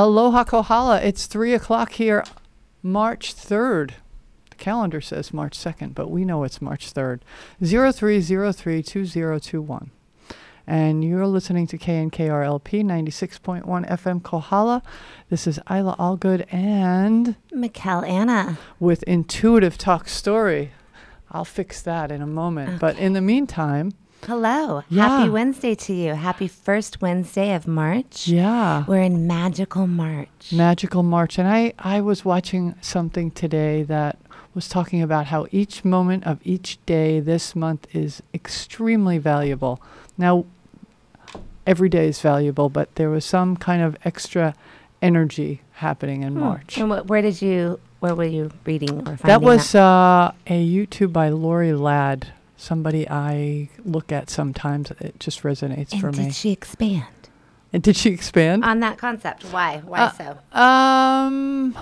Aloha Kohala. It's 3 o'clock here, March 3rd. The calendar says March 2nd, but we know it's March 3rd. 03032021. And you're listening to KNKRLP 96.1 FM Kohala. This is Isla Allgood and Mikkel Anna. with Intuitive Talk Story. I'll fix that in a moment. But in the meantime, Hello. Yeah. Happy Wednesday to you. Happy first Wednesday of March. yeah. We're in magical March. Magical March. And I, I was watching something today that was talking about how each moment of each day this month is extremely valuable. Now, every day is valuable, but there was some kind of extra energy happening in March. And what, where did you, where were you reading or finding That was uh, a YouTube by Lori Ladd, somebody I look at sometimes. It just resonates and for did me. Did she expand and did she expand? on that concept? Why? Why Uh, so? Um,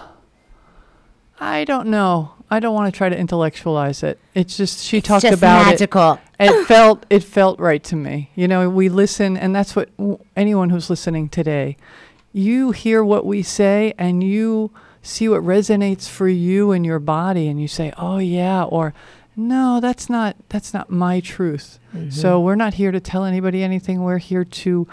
I don't know. I don't want to try to intellectualize it. It's just she It's talked just about magical. it. It felt it felt right to me. You know, we listen, and that's what w- anyone who's listening today. You hear what we say, and you see what resonates for you in your body, and you say, "Oh yeah," or "No, that's not that's not my truth." Mm-hmm. So we're not here to tell anybody anything. We're here to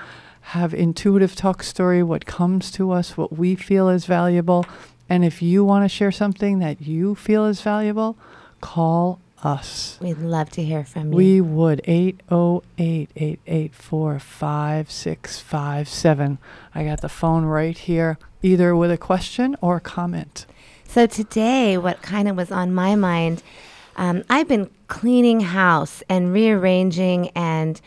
have intuitive talk story, what comes to us, what we feel is valuable. And if you want to share something that you feel is valuable, call us. We'd love to hear from you. We would 808 884 5657. I got the phone right here, either with a question or a comment. So today, what kind of was on my mind, um, I've been cleaning house and rearranging and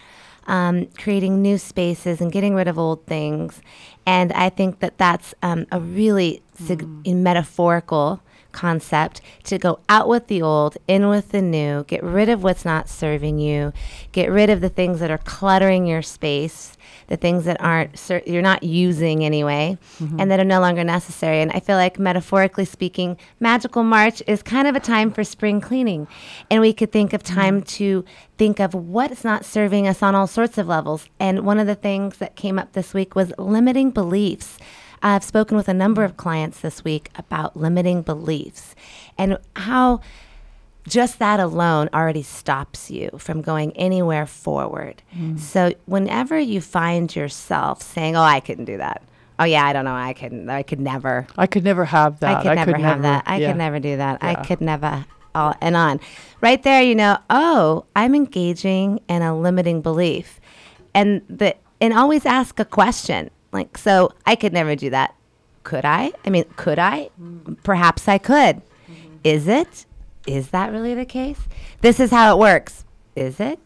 um, creating new spaces and getting rid of old things, and I think that that's um, a really sig- metaphorical concept to go out with the old, in with the new, get rid of what's not serving you, get rid of the things that are cluttering your space, the things that aren't ser- you're not using anyway, mm-hmm. and that are no longer necessary. And I feel like metaphorically speaking, magical March is kind of a time for spring cleaning, and we could think of mm-hmm. time to think of what's not serving us on all sorts of levels. And one of the things that came up this week was limiting beliefs. I've spoken with a number of clients this week about limiting beliefs and how just that alone already stops you from going anywhere forward. Mm. So whenever you find yourself saying, "Oh, I couldn't do that," "Oh yeah, I don't know, I couldn't, I could never," I could never have that. I could never have that, I yeah. could never do that, I could never, all and on. Right there, you know, oh, I'm engaging in a limiting belief, and the and always ask a question like, so I could never do that. Could I? I mean, could I? Mm. Perhaps I could. Mm-hmm. Is it? Is that really the case? This is how it works. Is it?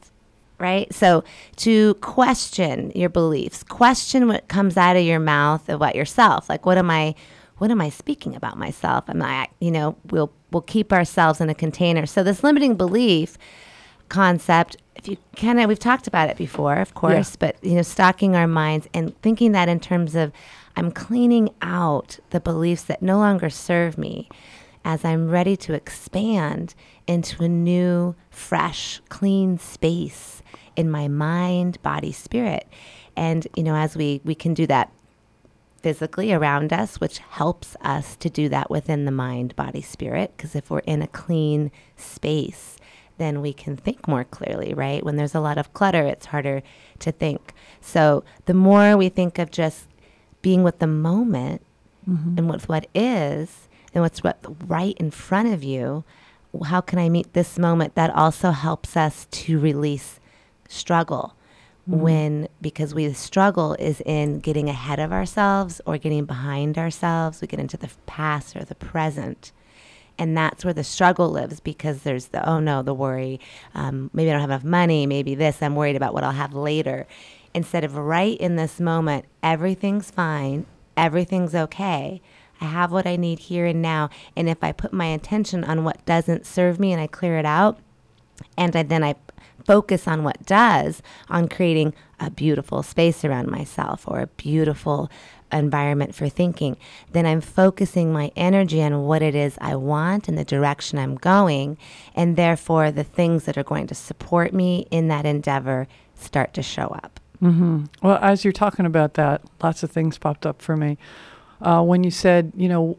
Right? So to question your beliefs, question what comes out of your mouth about yourself. Like what am I what am I speaking about myself? Am I you know, we'll we'll keep ourselves in a container. So this limiting belief concept if you kind of we've talked about it before of course but you know stocking our minds and thinking that in terms of i'm cleaning out the beliefs that no longer serve me as i'm ready to expand into a new fresh clean space in my mind body spirit and you know as we we can do that physically around us, which helps us to do that within the mind, body, spirit. Because if we're in a clean space, then we can think more clearly, right? When there's a lot of clutter, it's harder to think. So the more we think of just being with the moment mm-hmm. and with what is and what's what right in front of you, how can I meet this moment? That also helps us to release struggle when because we struggle is in getting ahead of ourselves or getting behind ourselves. We get into the past or the present. And that's where the struggle lives because there's the oh no the worry um, maybe i don't have enough money maybe this i'm worried about what i'll have later. Instead of right in this moment everything's fine everything's okay i have what i need here and now and if i put my attention on what doesn't serve me and i clear it out and I, then I focus on what does, on creating a beautiful space around myself or a beautiful environment for thinking, then I'm focusing my energy on what it is I want and the direction I'm going. And therefore, the things that are going to support me in that endeavor start to show up. Mm-hmm. Well, as you're talking about that, lots of things popped up for me. Uh, when you said, you know,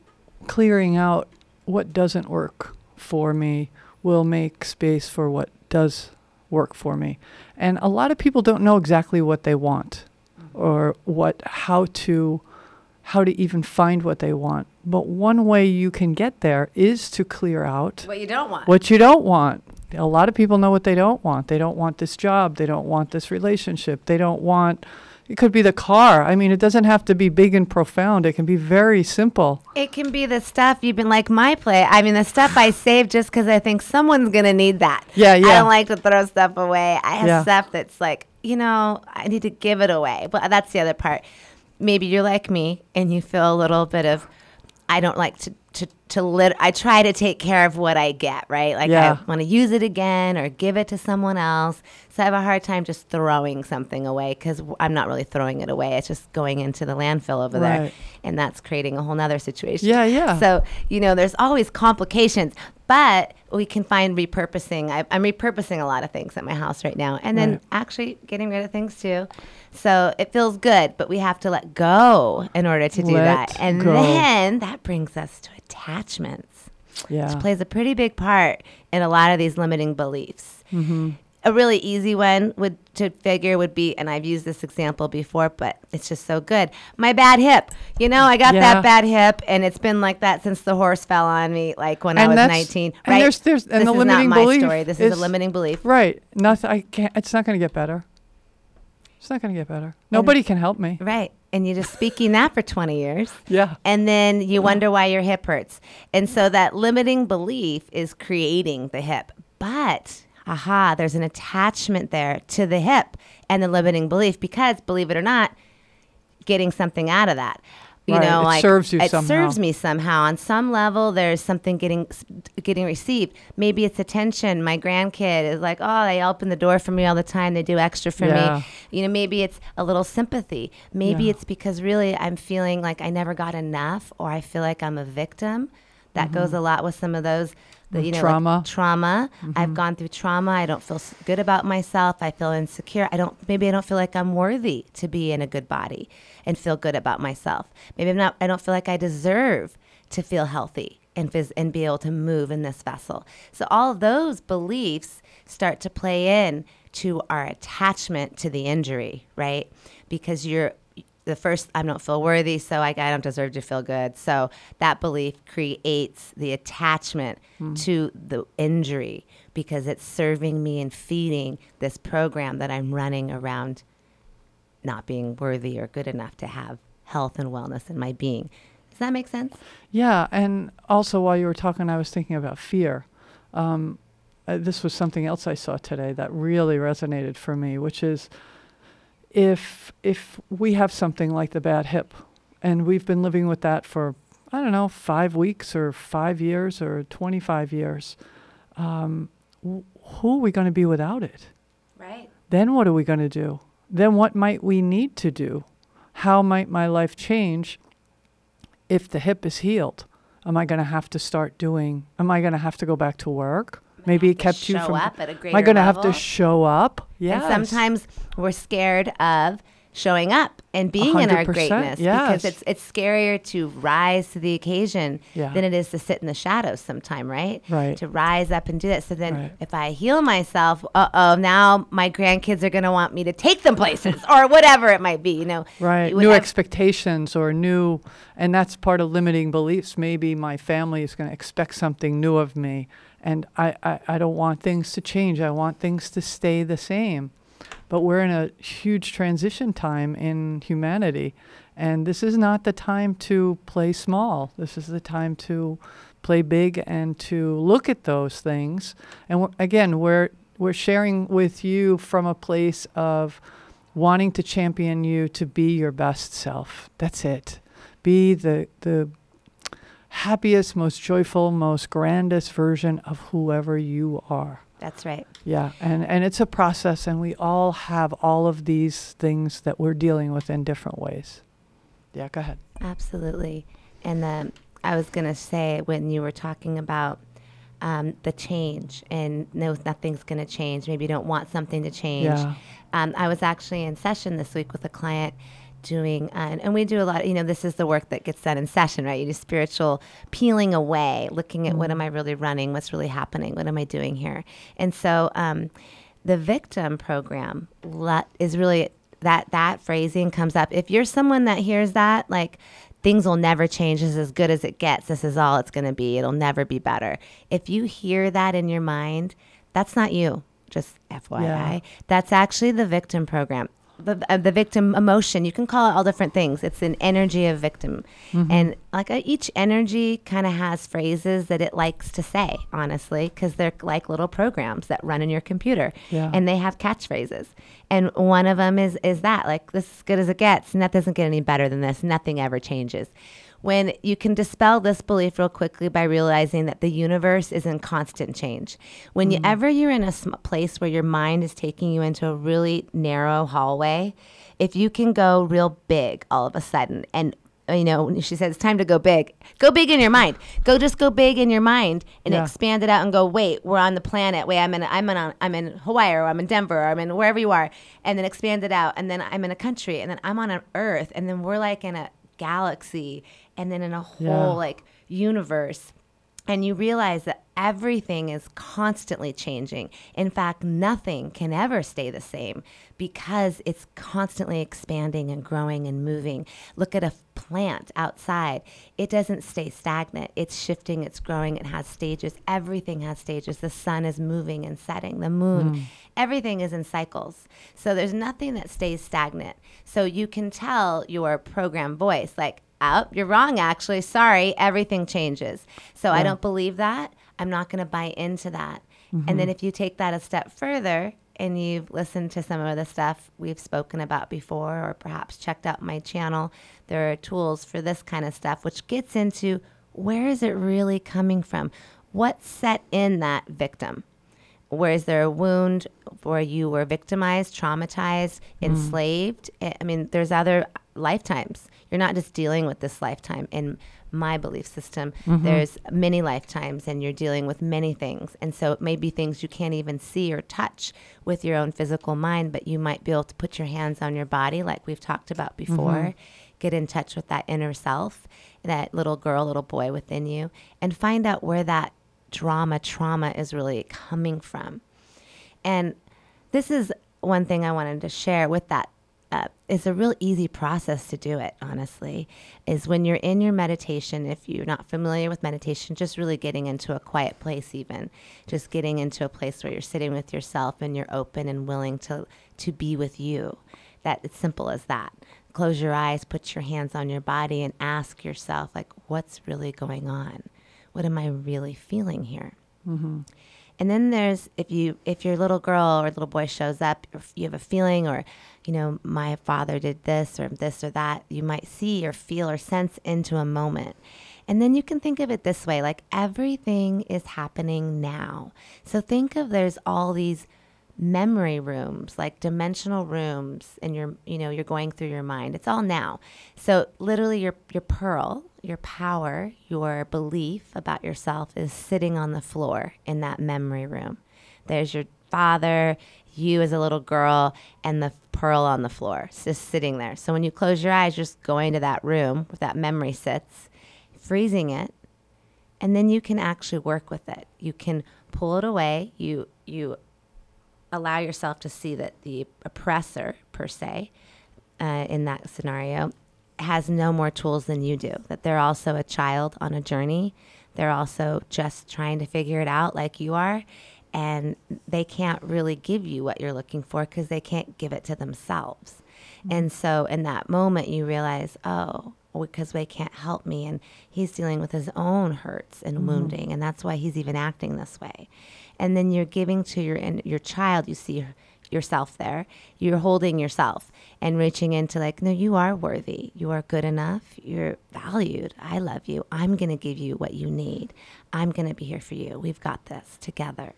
clearing out what doesn't work for me will make space for what does work for me. And a lot of people don't know exactly what they want or what how to how to even find what they want. But one way you can get there is to clear out What you don't want. what you don't want. A lot of people know what they don't want. They don't want this job. They don't want this relationship. They don't want, it could be the car. I mean, it doesn't have to be big and profound. It can be very simple. It can be the stuff you've been like my play. I mean, the stuff I save just because I think someone's gonna need that. Yeah, yeah. I don't like to throw stuff away. I have Yeah. stuff that's like, you know, I need to give it away. But that's the other part. Maybe you're like me and you feel a little bit of, I don't like to to to lit. I try to take care of what I get. Right, like Yeah. I want to use it again or give it to someone else. So I have a hard time just throwing something away because I'm not really throwing it away. It's just going into the landfill over there and that's creating a whole nother situation. Yeah, yeah. So, you know, there's always complications, but we can find repurposing. I, I'm repurposing a lot of things at my house right now and then Right. actually getting rid of things too. So it feels good, but we have to let go in order to do Let that. And go. then that brings us to attachments, Yeah. which plays a pretty big part in a lot of these limiting beliefs Mm-hmm. a really easy one would to figure would be and I've used this example before but it's just so good. My bad hip. You know, I got Yeah. that bad hip and it's been like that since the horse fell on me like when I was 19. and right? there's- there's- and this the is limiting not my belief story. This is, is- a limiting belief. Right. Nothing. I can't. It's not going to get better. It's not going to get better. Nobody can help me. Right. And you're just speaking that for 20 years. Yeah. And then you wonder why your hip hurts. And so that limiting belief is creating the hip. But, aha, there's an attachment there to the hip and the limiting belief because, believe it or not, getting something out of that. You Right, know, it like serves you it somehow. serves me somehow. On some level, there's something getting getting received. Maybe it's attention. My grandkid is like, oh, they open the door for me all the time. They do extra for Yeah. me. You know, maybe it's a little sympathy. Maybe Yeah. it's because really I'm feeling like I never got enough, or I feel like I'm a victim. That mm-hmm. goes a lot with some of those, the, you know, like Mm-hmm. Trauma. trauma. I've gone through trauma. I don't feel good about myself. I feel insecure. I don't. Maybe I don't feel like I'm worthy to be in a good body and feel good about myself. Maybe I'm not. I don't feel like I deserve to feel healthy and phys- and be able to move in this vessel. So all of those beliefs start to play in to our attachment to the injury, right? Because you're the first I don't feel worthy, so I, I don't deserve to feel good. So that belief creates the attachment to the injury because it's serving me and feeding this program that I'm running around not being worthy or good enough to have health and wellness in my being. Does that make sense? Yeah, and also while you were talking, I was thinking about fear. Um, uh, this was something else I saw today that really resonated for me, which is if if we have something like the bad hip, and we've been living with that for I don't know five weeks or five years or twenty five years, um, w- who are we going to be without it? Right. then what are we going to do? Then what might we need to do? How might my life change if the hip is healed? Am I going to have to start doing, am I going to have to go back to work? Maybe it kept you from. up at a am I going to have to show up? yeah And sometimes we're scared of showing up and being in our greatness yes. because it's it's scarier to rise to the occasion Yeah. than it is to sit in the shadows sometime, right? Right. To rise up and do that. So then Right. if I heal myself, uh-oh, now my grandkids are going to want me to take them places or whatever it might be, you know. Right. New expectations or new, and that's part of limiting beliefs. Maybe my family is going to expect something new of me, and I, I, I don't want things to change. I want things to stay the same. But we're in a huge transition time in humanity, and this is not the time to play small. This is the time to play big and to look at those things. And again, we're we're sharing with you from a place of wanting to champion you to be your best self. That's it. Be the the happiest, most joyful, most grandest version of whoever you are. That's right. Yeah, and and it's a process and we all have all of these things that we're dealing with in different ways. Yeah, go ahead. Absolutely. And um, I was going to say when you were talking about um, the change and no, nothing's going to change. Maybe you don't want something to change. Yeah. Um, I was actually in session this week with a client doing, uh, and, and we do a lot, you know, this is the work that gets done in session, right? You do spiritual peeling away, looking at what am I really running? What's really happening? What am I doing here? And so, um, the victim program is really that that phrasing comes up. If you're someone that hears that, like things will never change. This is as good as it gets. This is all it's going to be. It'll never be better. If you hear that in your mind, that's not you. Just FYI, Yeah. that's actually the victim program. The, uh, the victim emotion. You can call it all different things. It's an energy of victim. And like uh, each energy kind of has phrases that it likes to say honestly because they're like little programs that run in your computer. Yeah. and they have catchphrases. And one of them is is that like this is as good as it gets. And that doesn't get any better than this. Nothing ever changes when you can dispel this belief real quickly by realizing that the universe is in constant change Whenever mm. ever you're in a sm- place where your mind is taking you into a really narrow hallway if you can go real big all of a sudden and uh, you know, she says it's time to go big. Go big in your mind. Go just go big in your mind and Yeah. expand it out and go. Wait, we're on the planet. Wait, I'm in I'm in I'm in Hawaii or I'm in Denver or I'm in wherever you are, and then expand it out. And then I'm in a country, and then I'm on an Earth, and then we're like in a galaxy, and then in a whole Yeah. like universe. And you realize that everything is constantly changing. In fact, nothing can ever stay the same because it's constantly expanding and growing and moving. Look at a plant outside. It doesn't stay stagnant. It's shifting, it's growing, it has stages. Everything has stages. The sun is moving and setting, the moon, hmm. everything is in cycles. So there's nothing that stays stagnant. So you can tell your program voice, like, oh, you're wrong, actually. Sorry, everything changes. So I don't believe that. I'm not going to buy into that. And then mm-hmm. if you take that a step further and you've listened to some of the stuff we've spoken about before, or perhaps checked out my channel, there are tools for this kind of stuff, which gets into where is it really coming from? What set in that victim? where is there a wound where you were victimized, traumatized, mm-hmm. enslaved? I I mean, there's other lifetimes. You're not just dealing with this lifetime. In my belief system, mm-hmm. there's many lifetimes, and you're dealing with many things. And so it may be things you can't even see or touch with your own physical mind, but you might be able to put your hands on your body, like we've talked about before. Mm-hmm. Get in touch with that inner self, that little girl, little boy within you, and find out where that drama, trauma is really coming from. And this is one thing I wanted to share with that. Uh, it's a real easy process to do it, honestly. Is when you're in your meditation, if you're not familiar with meditation, just really getting into a quiet place, even just getting into a place where you're sitting with yourself and you're open and willing to, to be with you. That it's simple as that. Close your eyes, put your hands on your body, and ask yourself, like, what's really going on? What am I really feeling here? And then there's if you if your little girl or little boy shows up, you have a feeling, or you know, my father did this or this or that, you might see or feel or sense into a moment. And then you can think of it this way like everything is happening now. So think of there's all these memory rooms like dimensional rooms and you're you know you're going through your mind it's all now so literally your your pearl your power your belief about yourself is sitting on the floor in that memory room. There's your father you as a little girl and the pearl on the floor just sitting there. So when you close your eyes just going to that room where that memory sits freezing it and then you can actually work with it. You can pull it away. You you allow yourself to see that the oppressor, per se, uh, in that scenario, has no more tools than you do. That they're also a child on a journey. They're also just trying to figure it out like you are. And they can't really give you what you're looking for because they can't give it to themselves. Mm-hmm. And so in that moment, you realize, oh, because they can't help me. And he's dealing with his own hurts and mm-hmm. wounding. And that's why he's even acting this way. And then you're giving to your, your child, you see yourself there. You're holding yourself and reaching into, like, no, you are worthy. You are good enough. You're valued. I love you. I'm going to give you what you need. I'm going to be here for you. We've got this together.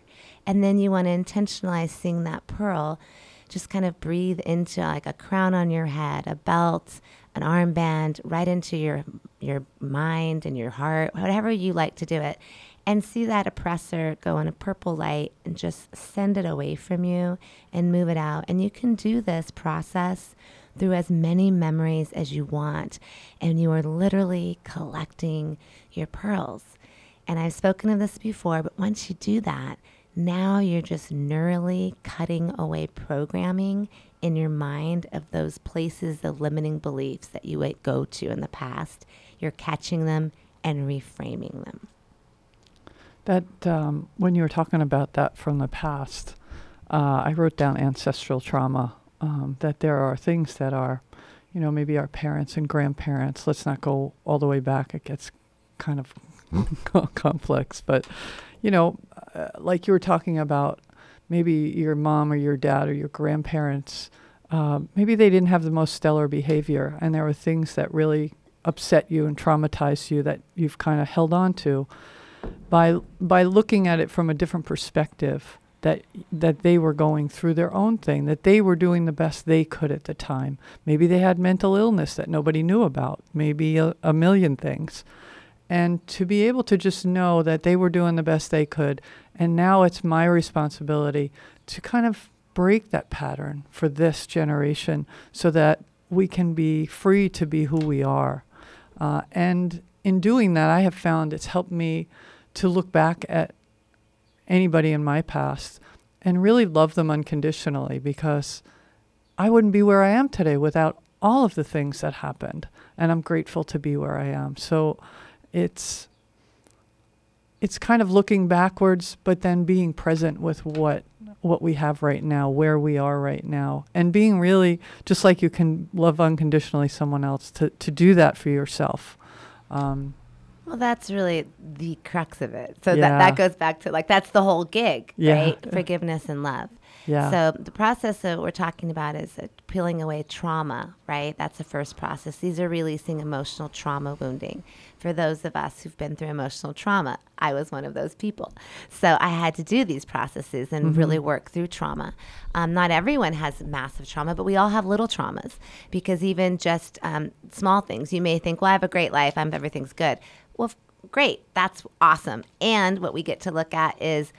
And then you want to intentionalize seeing that pearl just kind of breathe into like a crown on your head, a belt, an armband, right into your your mind and your heart, whatever you like to do it, and see that oppressor go in a purple light and just send it away from you and move it out. And you can do this process through as many memories as you want. And you are literally collecting your pearls. And I've spoken of this before, but once you do that, now you're just neurally cutting away programming in your mind of those places, the limiting beliefs that you would go to in the past. You're catching them and reframing them. That um, when you were talking about that from the past, uh, I wrote down ancestral trauma. Um, that there are things that are, you know, maybe our parents and grandparents. Let's not go all the way back. It gets kind of complex, but you know, uh, like you were talking about, maybe your mom or your dad or your grandparents. Uh, maybe they didn't have the most stellar behavior, and there were things that really upset you and traumatized you that you've kind of held on to by by looking at it from a different perspective that that they were going through their own thing that they were doing the best they could at the time. Maybe they had mental illness that nobody knew about maybe a, a million things. And to be able to just know that they were doing the best they could and now it's my responsibility to kind of break that pattern for this generation so that we can be free to be who we are. Uh, and in doing that i have found it's helped me to look back at anybody in my past and really love them unconditionally because I wouldn't be where I am today without all of the things that happened and I'm grateful to be where I am. So it's it's kind of looking backwards but then being present with what what we have right now, where we are right now and being really just like you can love unconditionally someone else to to do that for yourself. Um, well, that's really the crux of it. So Yeah. that, that goes back to like, that's the whole gig, Yeah. right? Forgiveness and love. yeah. So the process that we're talking about is peeling away trauma, right? That's the first process. These are releasing emotional trauma wounding. For those of us who've been through emotional trauma, I was one of those people. So I had to do these processes and really work through trauma. Um, not everyone has massive trauma, but we all have little traumas because even just um, small things, you may think, well, I have a great life, I'm everything's good. Well, great, that's awesome. And what we get to look at is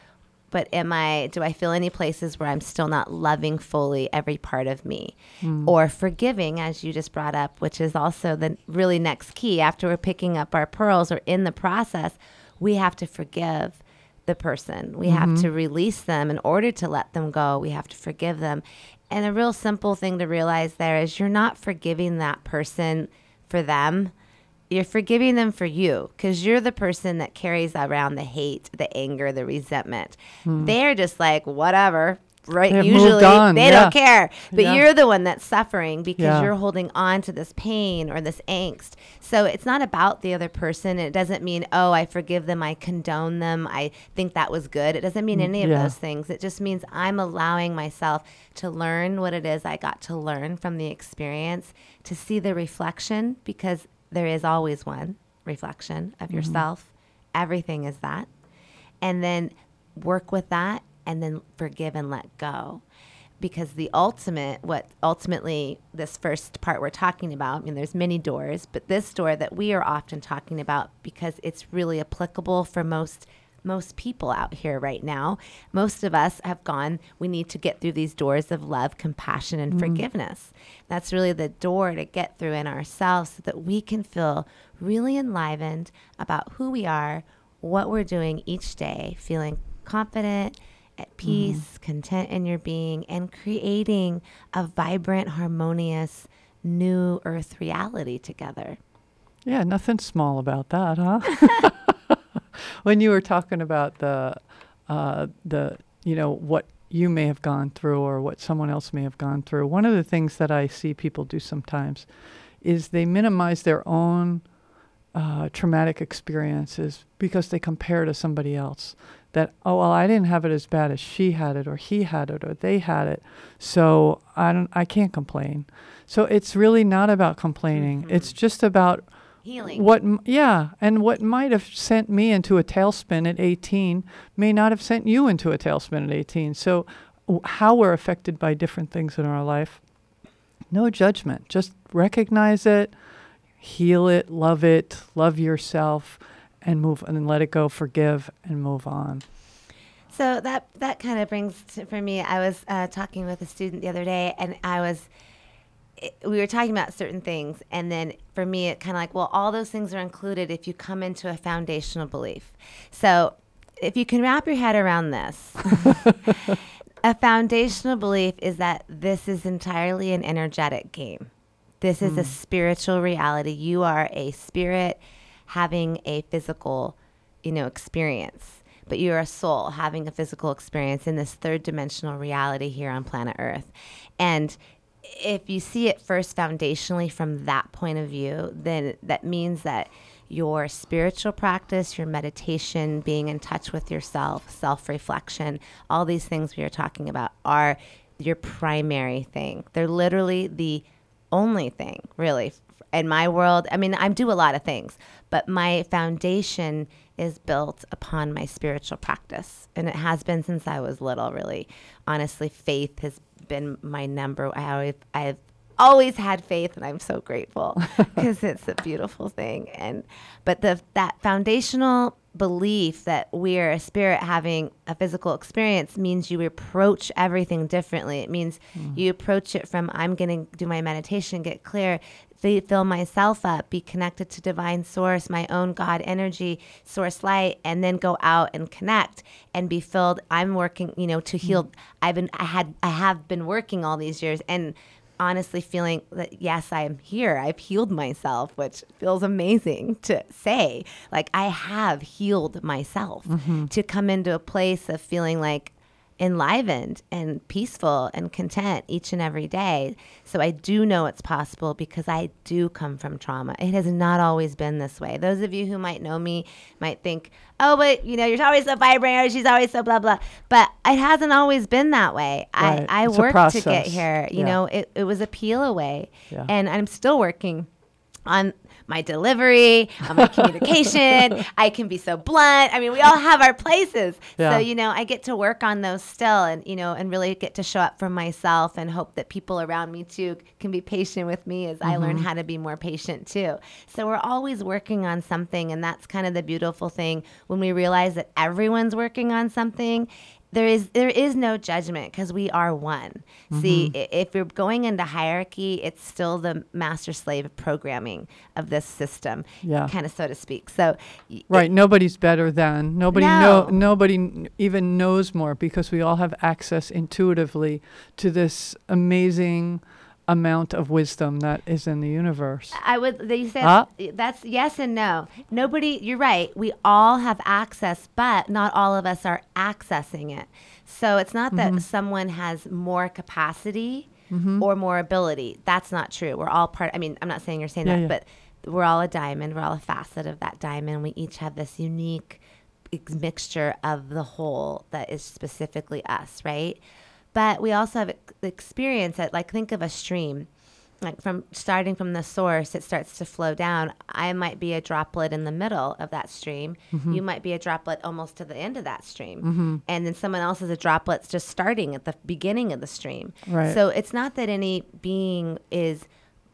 but am I do I feel any places where I'm still not loving fully every part of me? Hmm. Or forgiving as you just brought up which is also the really next key. After we're picking up our pearls or in the process we have to forgive the person. We have mm-hmm. to release them. In order to let them go we have to forgive them. And a real simple thing to realize there is you're not forgiving that person for them you're forgiving them for you because you're the person that carries around the hate, the anger, the resentment. They're just like, whatever. Right. Hmm. They've Usually they yeah. don't care. But Yeah. you're the one that's suffering because Yeah. you're holding on to this pain or this angst. So it's not about the other person. It doesn't mean, oh, I forgive them, I condone them, I think that was good. It doesn't mean any of those things. It just means I'm allowing myself to learn what it is I got to learn from the experience, to see the reflection because there is always one reflection of mm-hmm. yourself. Everything is that. And then work with that and then forgive and let go. Because the ultimate, what ultimately this first part we're talking about, I mean, there's many doors, but this door that we are often talking about because it's really applicable for most most people out here right now. Most of us have gone, we need to get through these doors of love, compassion, and mm. forgiveness. That's really the door to get through in ourselves so that we can feel really enlivened about who we are, what we're doing each day, feeling confident, at mm-hmm. peace, content in your being, and creating a vibrant, harmonious, new earth reality together. Yeah, nothing small about that, huh? when you were talking about the, uh, the, you know, what you may have gone through or what someone else may have gone through, one of the things that I see people do sometimes is they minimize their own uh, traumatic experiences because they compare to somebody else. That oh well, I didn't have it as bad as she had it, or he had it, or they had it, so I don't, I can't complain. So it's really not about complaining. It's just about Healing. what yeah and what might have sent me into a tailspin at 18 may not have sent you into a tailspin at 18 so w- how we're affected by different things in our life no judgment just recognize it heal it love it love yourself and move and let it go forgive and move on So that that kind of brings to, for me. I was uh, talking with a student the other day, and I was it, we were talking about certain things, and then for me, it kind of like, well, all those things are included if you come into a foundational belief. So if you can wrap your head around this, a foundational belief is that this is entirely an energetic game. This is a mm. spiritual reality. You are a spirit having a physical, you know, experience. But you're a soul having a physical experience in this third dimensional reality here on planet Earth. And if you see it first foundationally from that point of view, then that means that your spiritual practice, your meditation, being in touch with yourself, self reflection, all these things we are talking about are your primary thing. They're literally the only thing, really. In my world, I mean, I do a lot of things, but my foundation is built upon my spiritual practice. And it has been since I was little, really. Honestly, faith has been my number. I always, I've always had faith and I'm so grateful because it's a beautiful thing. And but the that foundational belief that we're a spirit having a physical experience means you approach everything differently. It means mm. you approach it from I'm going to do my meditation, get clear, fill myself up, be connected to divine source, my own God energy, source light, and then go out and connect and be filled. I'm working, you know, to heal. Mm. I've been, I had, I have been working all these years and honestly feeling that yes i am here. I've healed myself which feels amazing to say. Like i have healed myself mm-hmm. to come into a place of feeling like enlivened and peaceful and content each and every day. So i do know it's possible because i do come from trauma. It has not always been this way. Those of you who might know me might think oh but you know you're always so vibrant or she's always so blah blah. But it hasn't always been that way. Right. i i It's worked to get here. You Yeah. know it, it was a peel away Yeah. and i'm still working on my delivery, on my communication. I can be so blunt. I mean, we all have our places. Yeah. So, you know, I get to work on those still and, you know, and really get to show up for myself and hope that people around me too can be patient with me as I learn mm-hmm. how to be more patient too. So, we're always working on something. And that's kind of the beautiful thing when we realize that everyone's working on something there is there is no judgment because we are one. See, mm-hmm. if you're going into hierarchy, it's still the master slave programming of this system, Yeah. kind of so to speak. So, Right. Nobody's better than. Nobody No. know. Nobody n- even knows more because we all have access intuitively to this amazing amount of wisdom that is in the universe. I would. They said Ah. that's yes and no. Nobody. You're right. We all have access, but not all of us are accessing it. So it's not Mm-hmm. that someone has more capacity or more ability. That's not true. We're all part. I mean, I'm not saying you're saying Yeah, that, yeah. but we're all a diamond. We're all a facet of that diamond. We each have this unique mixture of the whole that is specifically us, right? But we also have experience that, like, think of a stream like from starting from the source, it starts to flow down. I might be a droplet in the middle of that stream. Mm-hmm. You might be a droplet almost to the end of that stream. And then someone else is a droplet just starting at the beginning of the stream. Right. So it's not that any being is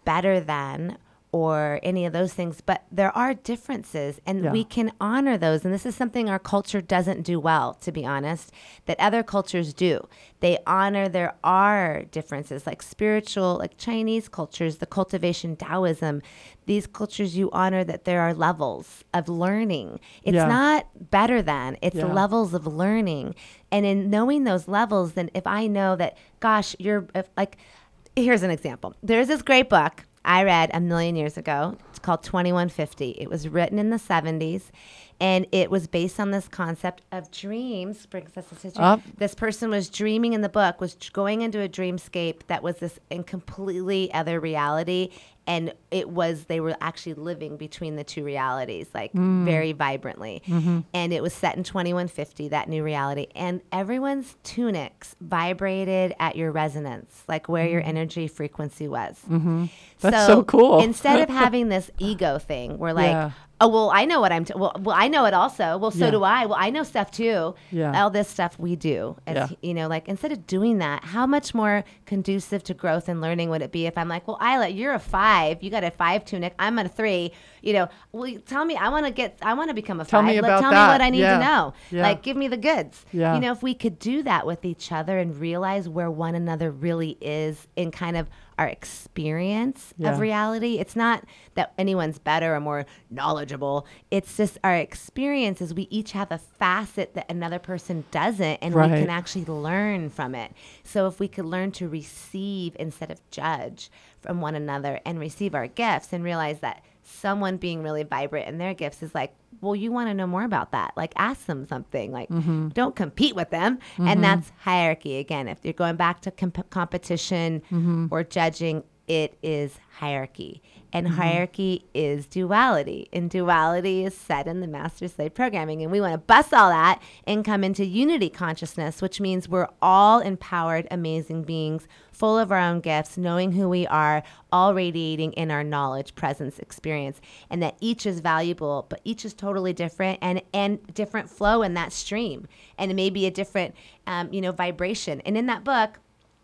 better than or any of those things, but there are differences and Yeah. we can honor those. And this is something our culture doesn't do well, to be honest, that other cultures do. They honor there are differences, like spiritual, like Chinese cultures, the cultivation Taoism. These cultures, you honor that there are levels of learning. It's Yeah. not better than, it's Yeah. levels of learning. And in knowing those levels, then if I know that, gosh, you're if, like, here's an example. There's this great book I read a million years ago. It's called 2150. It was written in the 70s and it was based on this concept of dreams. Brings us. Up. This person was dreaming in the book, was going into a dreamscape that was this in completely other reality. And it was, they were actually living between the two realities, like mm. very vibrantly. Mm-hmm. And it was set in 2150, that new reality. And everyone's tunics vibrated at your resonance, like where your mm-hmm. energy frequency was. Mm-hmm. That's so cool. Instead of having this ego thing, we're like, Yeah. Oh well, I know what I'm. T- well, well, I know it also. Well, so Yeah. do I. Well, I know stuff too. Yeah. All this stuff we do. As, Yeah. You know, like instead of doing that, how much more conducive to growth and learning would it be if I'm like, well, Isla, you're a five. You got a five tunic. I'm a three. You know, well, tell me. I want to get. I want to become a Tell five. me about tell that. me what I need Yeah. to know. Yeah. Like, give me the goods. Yeah. You know, if we could do that with each other and realize where one another really is in kind of our experience Yeah. of reality. It's not that anyone's better or more knowledgeable. It's just our experience is we each have a facet that another person doesn't and we can actually learn from it. So if we could learn to receive instead of judge from one another and receive our gifts and realize that someone being really vibrant in their gifts is like, well, you want to know more about that. Like ask them something. Like mm-hmm. don't compete with them. And mm-hmm. that's hierarchy again. If you're going back to comp- competition mm-hmm. or judging, it is hierarchy. And hierarchy is duality. And duality is set in the master slave programming. And we want to bust all that and come into unity consciousness, which means we're all empowered, amazing beings, full of our own gifts, knowing who we are, all radiating in our knowledge, presence, experience, and that each is valuable, but each is totally different and and different flow in that stream, and it may be a different, um, you know, vibration. And in that book,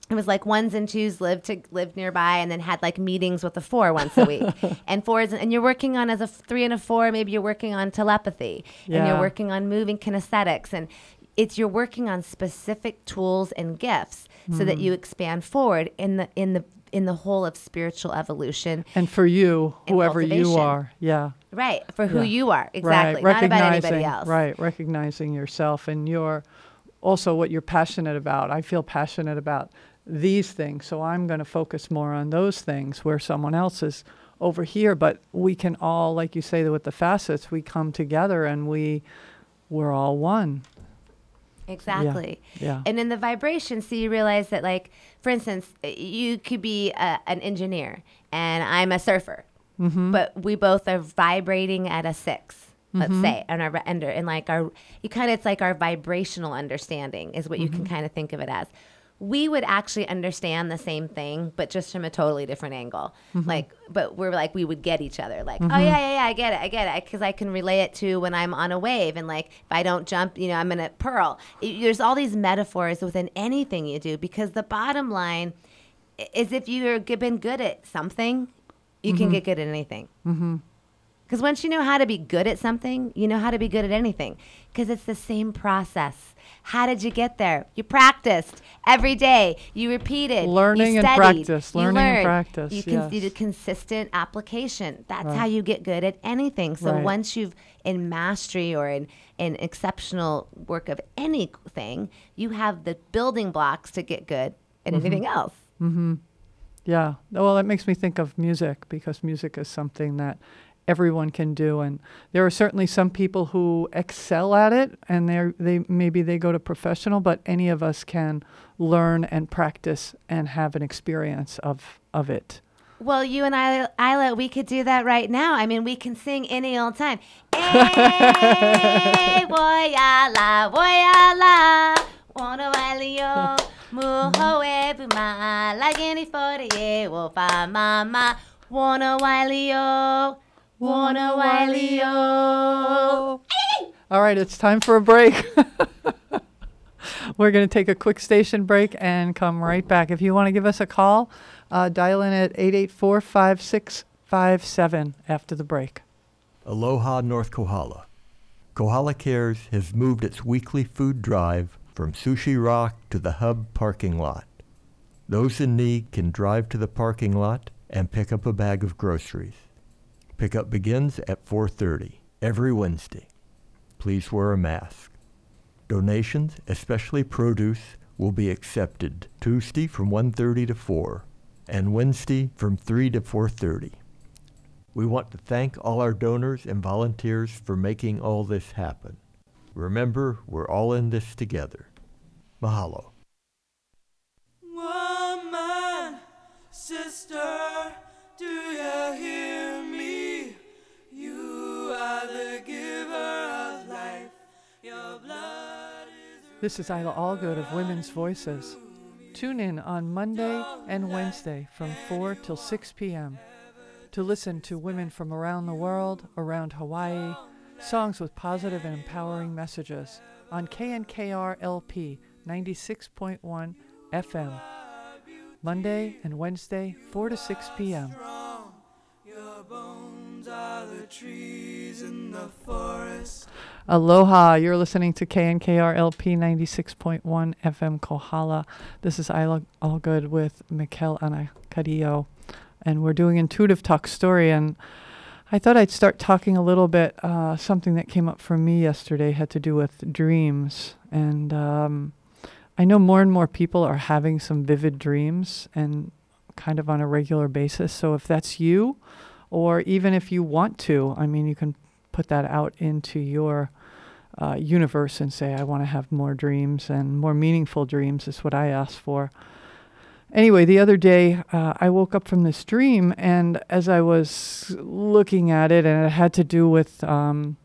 it was like ones and twos lived to live nearby and then had like meetings with a four once a week. And fours and you're working on as a three and a four maybe you're working on telepathy and you're working on moving kinesthetics and it's you're working on specific tools and gifts so that Mm. you expand forward in the in the in the whole of spiritual evolution And for you, And whoever you are, yeah. right for who Yeah. you are exactly Right. not about anybody else Right. Recognizing yourself and your also what you're passionate about. I feel passionate about these things, so I'm going to focus more on those things where someone else is over here. But we can all, like you say, with the facets, we come together and we we're all one. Exactly Yeah. And in the vibration, so you realize that, like, for instance, you could be a, an engineer and I'm a surfer, Mm-hmm. but we both are vibrating at a 6 let's say, and our under and like our, you kind of it's like our vibrational understanding is what you Mm-hmm. can kind of think of it as. We would actually understand the same thing, but just from a totally different angle. Mm-hmm. Like, but we're like we would get each other. Like, oh mm-hmm. yeah, yeah, yeah, I get it, I get it, because I can relay it to when I'm on a wave, and like if I don't jump, you know, I'm gonna pearl. It- there's all these metaphors within anything you do because the bottom line is if you've been good at something, you can mm-hmm. get good at anything. Mm-hmm. Because once you know how to be good at something, you know how to be good at anything. Because it's the same process. How did you get there? You practiced every day. You repeated. Learning you and practice, learning and practice, You, yes. did consistent application. That's Right. how you get good at anything. So Right. once you've in mastery or in, in exceptional work of anything, you have the building blocks to get good at Mm-hmm. anything else. Mm-hmm. Yeah. Well, it makes me think of music because music is something that everyone can do, and there are certainly some people who excel at it, and they they maybe they go to professional, but any of us can learn and practice and have an experience of of it. Well, you and I, Isla, we could do that right now. I mean, we can sing any old time. Hey, boy, la, boy, la, wanna walio, muho ebuma, lagini for the ye, wo fa mama, wanna wanna walio. All right, it's time for a break. We're going to take a quick station break and come right back. If you want to give us a call, uh, dial in at 884 5657 after the break. Aloha, North Kohala. Kohala Cares has moved its weekly food drive from Sushi Rock to the Hub parking lot. Those in need can drive to the parking lot and pick up a bag of groceries. Pickup begins at 4:30 every Wednesday. Please wear a mask. Donations, especially produce, will be accepted Tuesday from 1:30 to 4 and Wednesday from 3 to 4:30. We want to thank all our donors and volunteers for making all this happen. Remember, we're all in this together. Mahalo. Woman, sister, do you hear me? This is Isla Allgood of Women's Voices. Tune in on Monday and Wednesday from 4 till 6 p.m. to listen to women from around the world, around Hawaii, songs with positive and empowering messages on KNKR LP 96.1 FM. Monday and Wednesday, 4 to 6 p.m. Aloha, you're listening to KNKR LP 96.1 FM Kohala. This is I Look All Good with Mikel Anacadillo, and we're doing Intuitive Talk Story. And I thought I'd start talking a little bit. Uh, something that came up for me yesterday had to do with dreams. And um, I know more and more people are having some vivid dreams and kind of on a regular basis. So if that's you, or even if you want to, I mean, you can put that out into your uh, universe and say, I want to have more dreams and more meaningful dreams, is what I ask for. Anyway, the other day uh, I woke up from this dream, and as I was looking at it, and it had to do with um,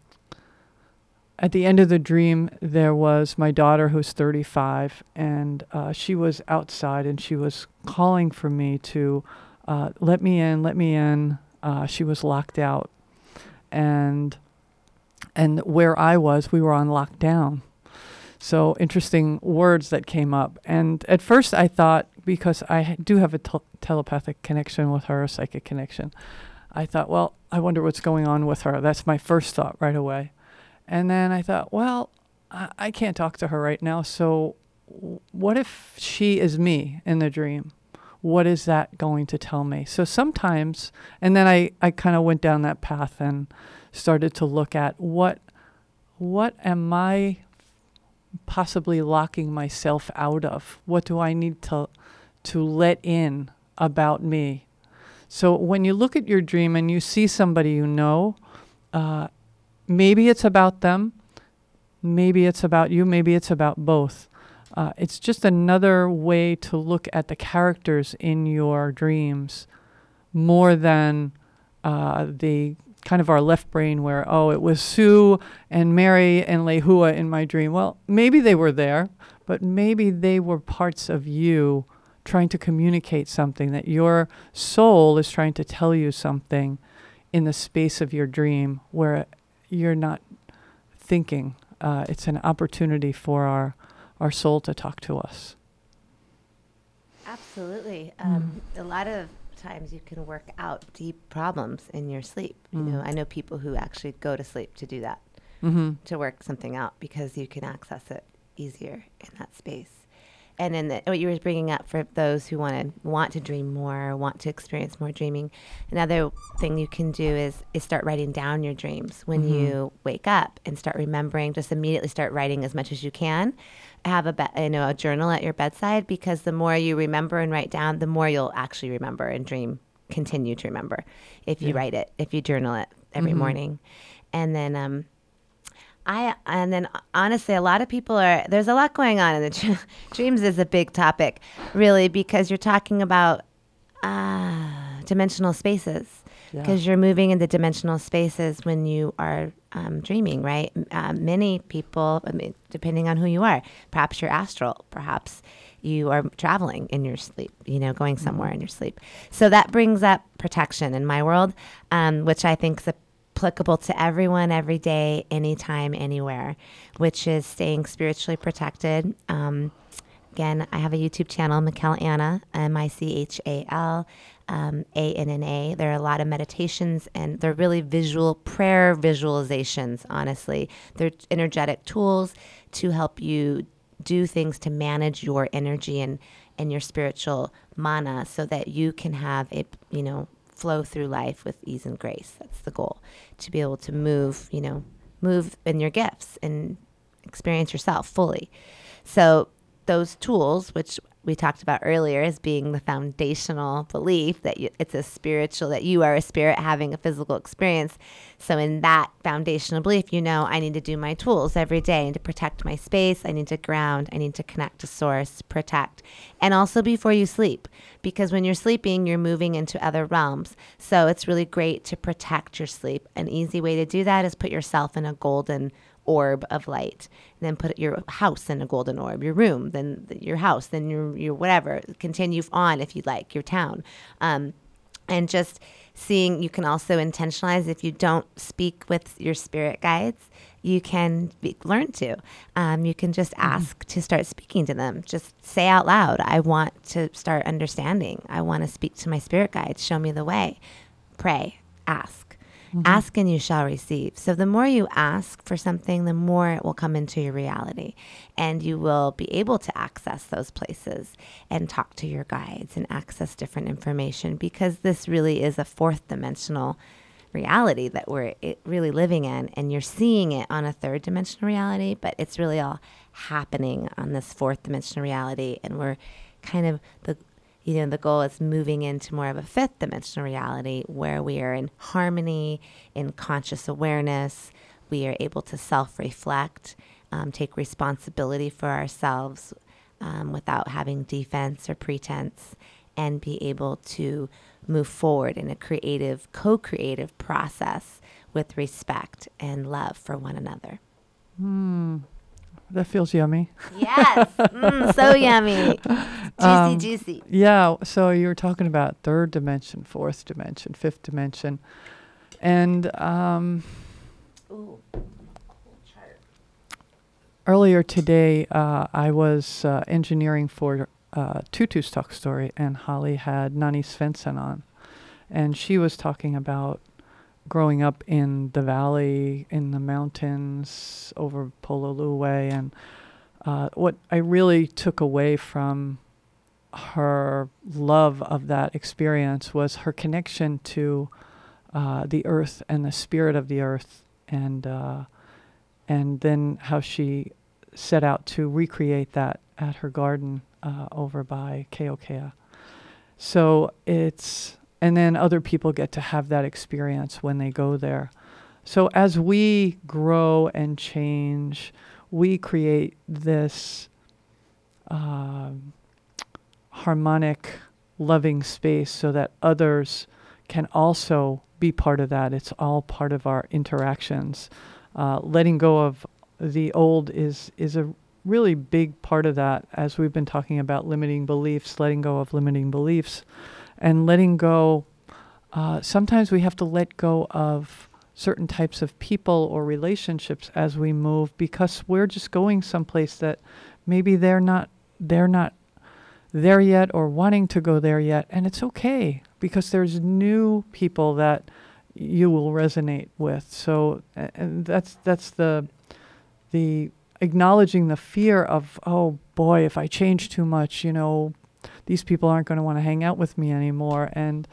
at the end of the dream, there was my daughter who's 35, and uh, she was outside and she was calling for me to uh, let me in, let me in. Uh, she was locked out. And and where I was, we were on lockdown. So interesting words that came up. And at first, I thought because I do have a tel- telepathic connection with her, a psychic connection, I thought, well, I wonder what's going on with her. That's my first thought right away. And then I thought, well, I, I can't talk to her right now. So what if she is me in the dream? What is that going to tell me? So sometimes, and then I, I kind of went down that path and started to look at what what am I possibly locking myself out of? What do I need to to let in about me? So when you look at your dream and you see somebody you know, uh, maybe it's about them, maybe it's about you, maybe it's about both. Uh, it's just another way to look at the characters in your dreams more than uh, the kind of our left brain where, oh, it was Sue and Mary and Lehua in my dream. Well, maybe they were there, but maybe they were parts of you trying to communicate something, that your soul is trying to tell you something in the space of your dream where you're not thinking. Uh, it's an opportunity for our, our soul to talk to us. Absolutely. Um, A lot of times you can work out deep problems in your sleep. You Mm. know, I know people who actually go to sleep to do that, Mm-hmm. to work something out because you can access it easier in that space. And then the, what you were bringing up for those who want to want to dream more, want to experience more dreaming, another thing you can do is is start writing down your dreams when Mm-hmm. you wake up and start remembering. Just immediately start writing as much as you can. Have a be- you know a journal at your bedside because the more you remember and write down, the more you'll actually remember and dream. Continue to remember if you Yeah. write it, if you journal it every Mhm. morning, and then um, I and then honestly, a lot of people are. There's a lot going on in the dr- dreams. Is a big topic, really, because you're talking about uh, dimensional spaces. Yeah. Because you're moving into dimensional spaces when you are um, dreaming, right? Uh, many people, I mean, depending on who you are, perhaps you're astral, perhaps you are traveling in your sleep, you know, going somewhere in your sleep. So that brings up protection in my world, um, which I think is applicable to everyone, every day, anytime, anywhere, which is staying spiritually protected. Um, again, I have a YouTube channel, Michal Anna, M I C H A L um, A N N A. There are a lot of meditations and they're really visual prayer visualizations, honestly. They're energetic tools to help you do things to manage your energy and, and your spiritual mana so that you can have a, you know, flow through life with ease and grace. That's the goal. To be able to move, you know, move in your gifts and experience yourself fully. So those tools, which we talked about earlier as being the foundational belief that you, it's a spiritual, that you are a spirit having a physical experience. So, in that foundational belief, you know, I need to do my tools every day. I need to protect my space. I need to ground. I need to connect to source, protect. And also before you sleep, because when you're sleeping, you're moving into other realms. So, it's really great to protect your sleep. An easy way to do that is put yourself in a golden orb of light. And then put your house in a golden orb, your room, then your house, then your your whatever. Continue on if you like, your town. Um, and just seeing you can also intentionalize if you don't speak with your spirit guides you can be, learn to. Um, you can just ask to start speaking to them. Just say out loud i want to start understanding. I want to speak to my spirit guides. Show me the way. Pray. Ask Mm-hmm. Ask and you shall receive. So the more you ask for something, the more it will come into your reality. And you will be able to access those places and talk to your guides and access different information because this really is a fourth dimensional reality that we're really living in and you're seeing it on a third dimensional reality but it's really all happening on this fourth dimensional reality and we're kind of the you know the goal is moving into more of a fifth dimensional reality where we are in harmony in conscious awareness we are able to self-reflect um, take responsibility for ourselves um, without having defense or pretense and be able to move forward in a creative, co creative process with respect and love for one another. That feels yummy. Yes, mm, so yummy. Juicy, Um, juicy. Yeah. So you were talking about third dimension, fourth dimension, fifth dimension, and um, earlier today uh, I was uh, engineering for uh, Tutu's talk story, and Holly had Nani Svensson on, and she was talking about growing up in the valley, in the mountains over Pololu and uh, what I really took away from her love of that experience was her connection to uh, the earth and the spirit of the earth, and uh, and then how she set out to recreate that at her garden uh, over by Keokea. So it's and then other people get to have that experience when they go there. So as we grow and change, we create this um harmonic, loving space so that others can also be part of that. It's all part of our interactions. Uh, letting go of the old is is a really big part of that. As we've been talking about limiting beliefs, letting go of limiting beliefs, and letting go. Uh, sometimes we have to let go of certain types of people or relationships as we move because we're just going someplace that maybe they're not they're not there yet or wanting to go there yet and it's okay because there's new people that you will resonate with. So and that's that's the the acknowledging the fear of oh boy if i change too much you know these people aren't going to want to hang out with me anymore and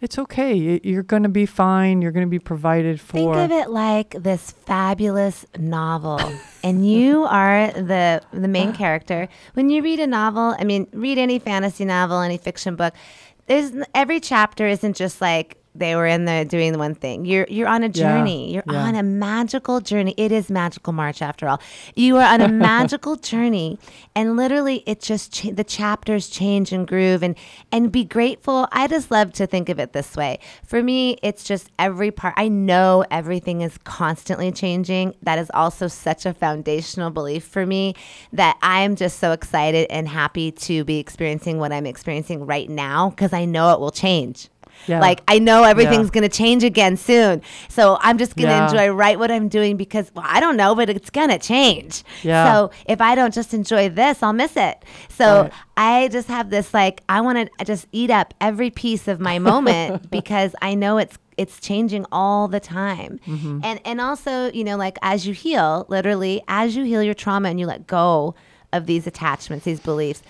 it's okay you're going to be fine you're going to be provided for. Think of it like this fabulous novel, and you are the the main character. When you read a novel, I mean, read any fantasy novel, any fiction book. There's every chapter isn't just like they were in there doing the one thing. You're you're on a Yeah, journey. You're yeah. on a magical journey. It is magical March after all. You are on a magical journey, and literally, it just cha- the chapters change and groove, and and be grateful. I just love to think of it this way. For me, it's just every part. I know everything is constantly changing. That is also such a foundational belief for me that I am just so excited and happy to be experiencing what I'm experiencing right now because I know it will change. Yeah. Like I know everything's Yeah. going to change again soon. So I'm just going to Yeah. enjoy right what I'm doing because well, I don't know, but it's going to change. Yeah. So if I don't just enjoy this, I'll miss it. So Right. I just have this like I want to just eat up every piece of my moment because I know it's it's changing all the time. Mm-hmm. And and also, you know, like as you heal, literally as you heal your trauma and you let go of these attachments, these beliefs,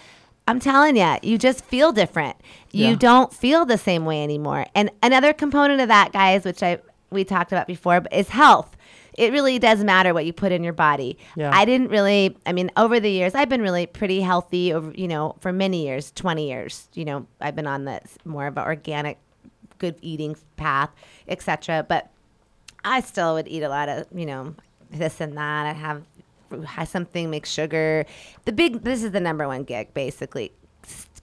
I'm telling you, you just feel different. You Yeah. don't feel the same way anymore. And another component of that, guys, which I we talked about before, is health. It really does matter what you put in your body. Yeah. I didn't really. I mean, over the years, I've been really pretty healthy. Over you know, for many years, twenty years. You know, I've been on this more of an organic, good eating path, etc. But I still would eat a lot of, you know, this and that. I'd have, have something, make sugar. The big, this is the number one gig, basically.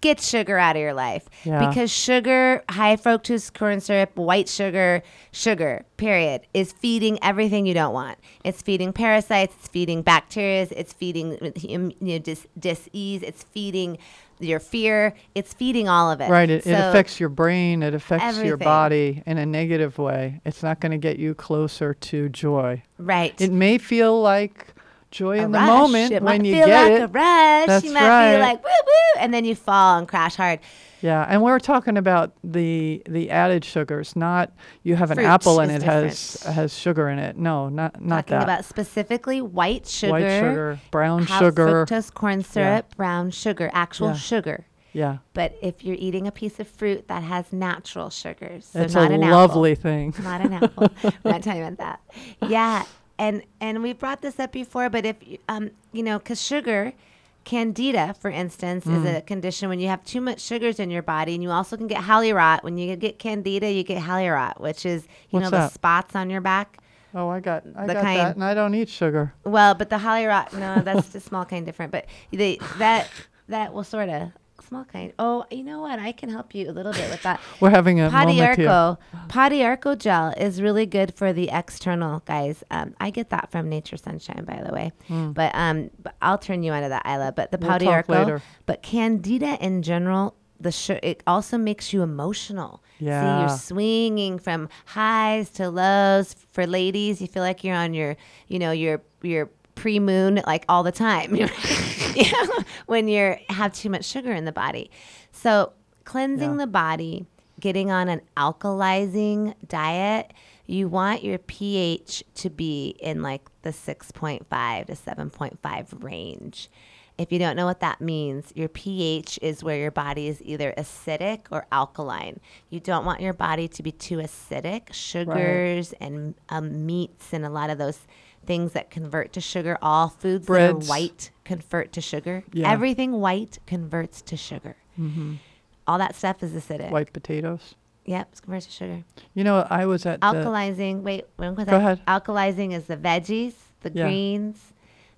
Get sugar out of your life Yeah. because sugar, high fructose corn syrup, white sugar, sugar, period, is feeding everything you don't want. It's feeding parasites, it's feeding bacteria, it's feeding you know, dis, dis-ease, it's feeding your fear, it's feeding all of it. Right. It, it affects your brain. It affects your body in a negative way. It's not going to get you closer to joy. Right. It may feel like joy a in the rush. moment It when might you feel get like it. a rush. That's you might right. be like woo woo, and then you fall and crash hard. Yeah, and we're talking about the the added sugars, not you have an Fruit apple and it has has sugar in it. No, not not Talking that. about specifically white sugar, White sugar, brown sugar. fructose corn syrup, brown sugar, actual Yeah. sugar. Yeah, But if you're eating a piece of fruit that has natural sugars, so it's not a an lovely apple, thing. not an apple. We're not talking about that. Yeah, and and we brought this up before, but if you- um you know, because sugar, candida, for instance, is Mm. a condition when you have too much sugars in your body, and you also can get haole rot. When you get candida, you get haole rot, which is you What's know the spots on your back. Oh, I got I The got kind- that, and I don't eat sugar. Well, but the haole rot, no, that's a small kind different. But they that that will sort of small kind. Oh, you know what? I can help you a little bit with that. We're having a. Pau d'arco, Podiarco gel is really good for the external guys. Um, I get that from Nature Sunshine, by the way. But um, but I'll turn you onto that, Isla. But the. We'll Pau d'arco, but Candida in general, the sh- it also makes you emotional. See, Yeah. you're swinging from highs to lows. For ladies, you feel like you're on your, you know, your your pre-moon like all the time. you know, when you're have too much sugar in the body. So cleansing Yeah. the body, getting on an alkalizing diet, you want your pH to be in like the 6.5 to 7.5 range. If you don't know what that means, your pH is where your body is either acidic or alkaline. You don't want your body to be too acidic. Sugars and um, meats and a lot of those things that convert to sugar, all foods Breads. that are white convert to sugar. Yeah. Everything white converts to sugar. All that stuff is acidic. White potatoes. Yep, it's converts to sugar. You know, I was at the, Alkalizing. Wait, wait, one Go second. ahead. Alkalizing is the veggies, the Yeah. greens,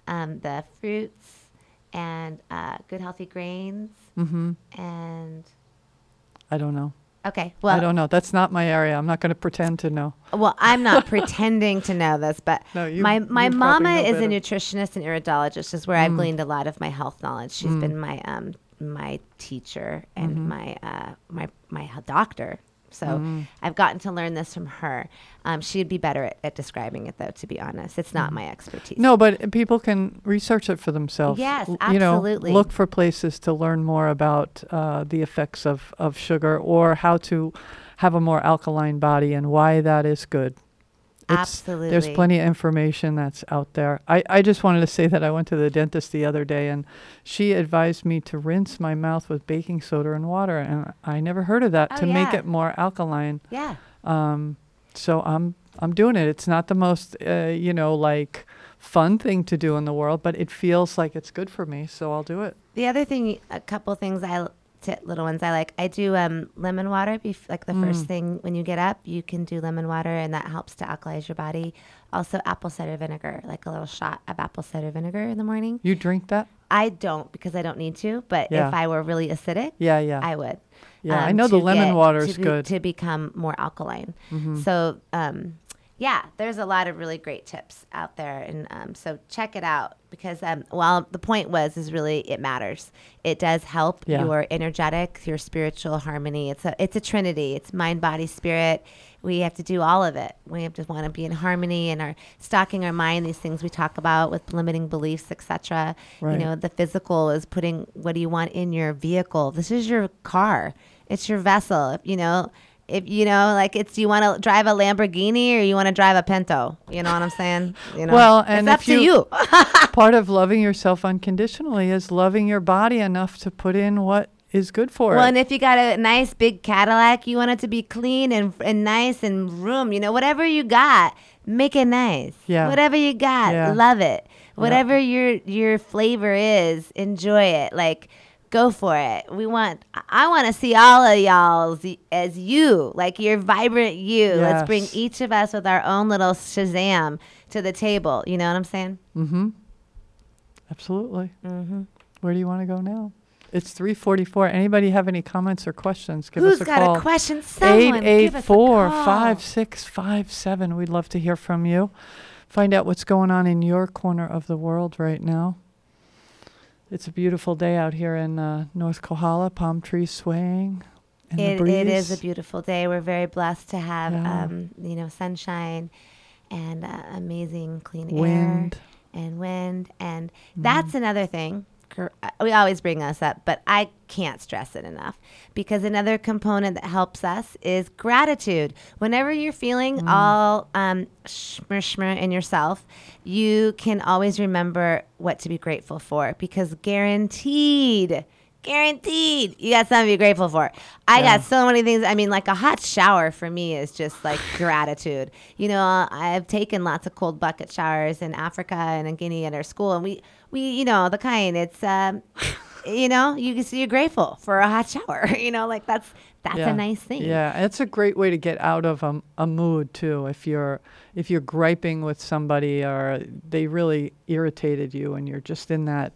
um, the fruits, and uh, good healthy grains. mm-hmm. And I don't know. Okay, Well, I don't know. That's not my area. I'm not going to pretend to know. well, I'm not pretending to know this, but No, you- my my mama is a better. Mm. nutritionist and iridologist, is where I've gleaned a lot of my health knowledge. She's been my um my teacher and Mm-hmm. my uh my my doctor. So Mm-hmm. I've gotten to learn this from her. Um, she'd be better at, at describing it, though. To be honest, it's not my expertise. No, but people can research it for themselves. Yes, L- You know, absolutely. look for places to learn more about uh, the effects of, of sugar or how to have a more alkaline body and why that is good. There's plenty of information that's out there. I, I just wanted to say that I went to the dentist the other day and she advised me to rinse my mouth with baking soda and water. And I never heard of that Oh, to make it more alkaline. Yeah. Um, so I'm I'm doing it. It's not the most uh, you know like fun thing to do in the world, but it feels like it's good for me, so I'll do it. The other thing, a couple things I t- little ones I like. I do um, lemon water. Bef- like the first Mm. thing when you get up, you can do lemon water, and that helps to alkalize your body. Also, apple cider vinegar, like a little shot of apple cider vinegar in the morning. You drink that? I don't because I don't need to, but Yeah. if I were really acidic, Yeah, yeah. I would. Yeah, I um, know the lemon water to is good. to become more alkaline. Mhm. So, um, yeah, there's a lot of really great tips out there, and um, so check it out because um, well, the point was is really it matters. It does help Yeah. your energetic, your spiritual harmony. It's a it's a trinity. It's mind, body, spirit. We have to do all of it. We have to want to be in harmony and our stocking our mind. These things we talk about with limiting beliefs, etc. Right. You know, the physical is putting what do you want in your vehicle. This is your car. It's your vessel. You know, if you know, like it's you want to drive a Lamborghini or you want to drive a Pinto? You know what I'm saying? You know, Well, and it's up if to you- you. Part of loving yourself unconditionally is loving your body enough to put in what is good for well, it. Well, and if you got a nice big Cadillac, you want it to be clean and and nice and room. You know, whatever you got, make it nice. Yeah. Whatever you got, Yeah. love it. Whatever your your flavor is, enjoy it. Like. Go for it. We want. I want to see all of y'all as, you, like your vibrant you. Let's bring each of us with our own little Shazam to the table. You know what I'm saying? mm-hmm. Absolutely. Mm-hmm. Where do you want to go now? It's 344. Anybody have any comments or questions? Give Who's us a got call. a question? Someone give us a 884 call. 5657. We'd love to hear from you. Find out what's going on in your corner of the world right now. It's a beautiful day out here in uh, North Kohala, palm trees swaying. In It, the breeze. it is a beautiful day. We're very blessed to have, Yeah. um, you know, sunshine and uh, amazing clean wind. air and wind. And that's another thing. We always bring us up, but I can't stress it enough because another component that helps us is gratitude. Whenever you're feeling all um, shmur shmur in yourself, you can always remember what to be grateful for because guaranteed. Guaranteed, you got something to be grateful for. I Yeah. got so many things. I mean, like a hot shower for me is just like gratitude. You know, I've taken lots of cold bucket showers in Africa and in Guinea at our school, and we, we, you know, the kind. It's, um, you know, you can see you're grateful for a hot shower. You know, like that's that's Yeah. a nice thing. Yeah, it's a great way to get out of a, a mood too. If you're if you're griping with somebody or they really irritated you and you're just in that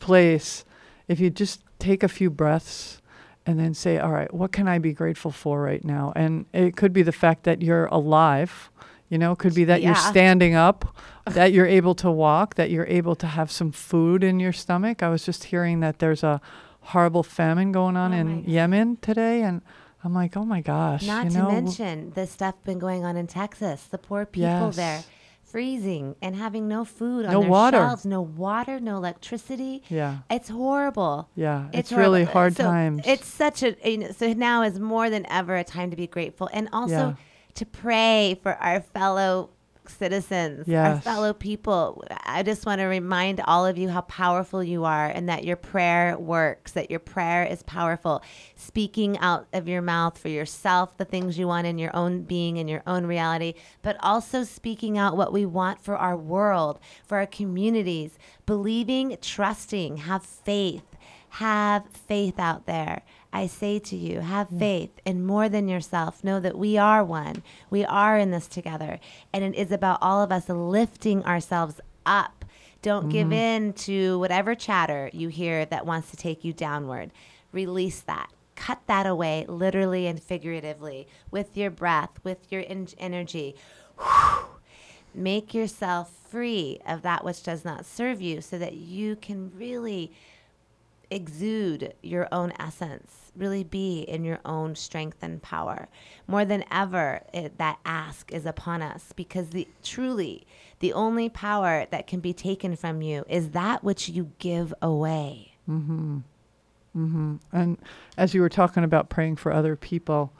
place, if you just take a few breaths and then say, "All right, what can I be grateful for right now?" And it could be the fact that you're alive. You know, it could be that you're standing up, that you're able to walk, that you're able to have some food in your stomach. I was just hearing that there's a horrible famine going on Oh in Yemen today, and I'm like, oh my gosh. Not you to mention the stuff been going on in Texas. The poor people there freezing and having no food on No their water. shelves, no water, no electricity. Yeah, It's horrible. yeah, it's, really horrible. hard So times. It's such a you know, so now is more than ever a time to be grateful and also Yeah. To pray for our fellow citizens, our fellow people. I just want to remind all of you how powerful you are and that your prayer works, that your prayer is powerful. Speaking out of your mouth for yourself, the things you want in your own being and your own reality, but also speaking out what we want for our world, for our communities, believing, trusting, have faith. Have faith out there. I say to you, have mm. faith and more than yourself. Know that we are one. We are in this together. And it is about all of us lifting ourselves up. Don't give mm-hmm. in to whatever chatter you hear that wants to take you downward. Release that. Cut that away, literally and figuratively, with your breath, with your en- energy. Make yourself free of that which does not serve you so that you can really exude your own essence, really be in your own strength and power. More than ever, it, that ask is upon us because the truly the only power that can be taken from you is that which you give away. Mm-hmm. Mm-hmm. And as you were talking about praying for other people,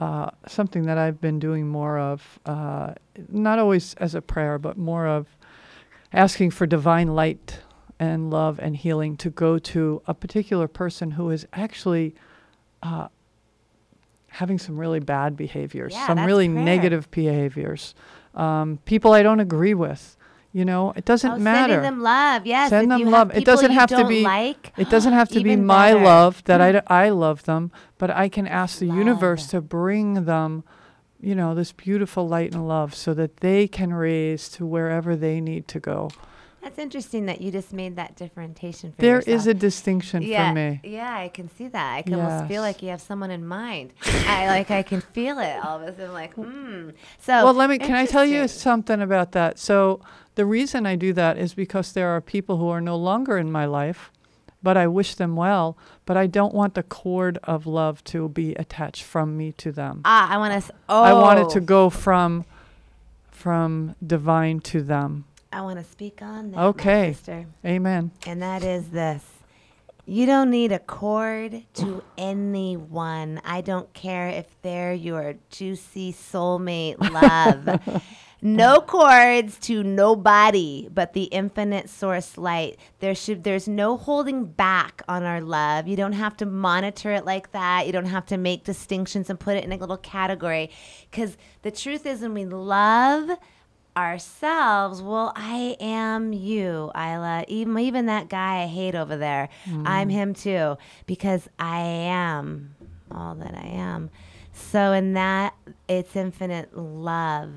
uh, something that I've been doing more of, uh, not always as a prayer, but more of asking for divine light and love and healing to go to a particular person who is actually uh, having some really bad behaviors, Yeah, some really prayer. negative behaviors, um, people I don't agree with. You know, it doesn't oh, matter. Sending them love, yes. Send them you love. It doesn't have to be- like. It doesn't have to be my better. love that I I love them, but I can ask the universe to bring them, you know, this beautiful light and love so that they can raise to wherever they need to go. That's interesting that you just made that differentiation for There yourself. is a distinction yeah, for me. Yeah, I can see that. I can almost feel like you have someone in mind. I like I can feel it all of a sudden like, hmm. So well, let me. Can I tell you something about that? So the reason I do that is because there are people who are no longer in my life, but I wish them well. But I don't want the cord of love to be attached from me to them. Ah, I want to oh I want it to go from from divine to them. I want to speak on that. Okay. Sister. Amen. And that is this. You don't need a cord to anyone. I don't care if they're your juicy soulmate love. no cords to nobody but the infinite source light. There should there's no holding back on our love. You don't have to monitor it like that. You don't have to make distinctions and put it in a little category cuz the truth is when we love ourselves, well, I am you, Isla. Even even that guy I hate over there, I'm mm. him too because I am all that I am. So in that, it's infinite love,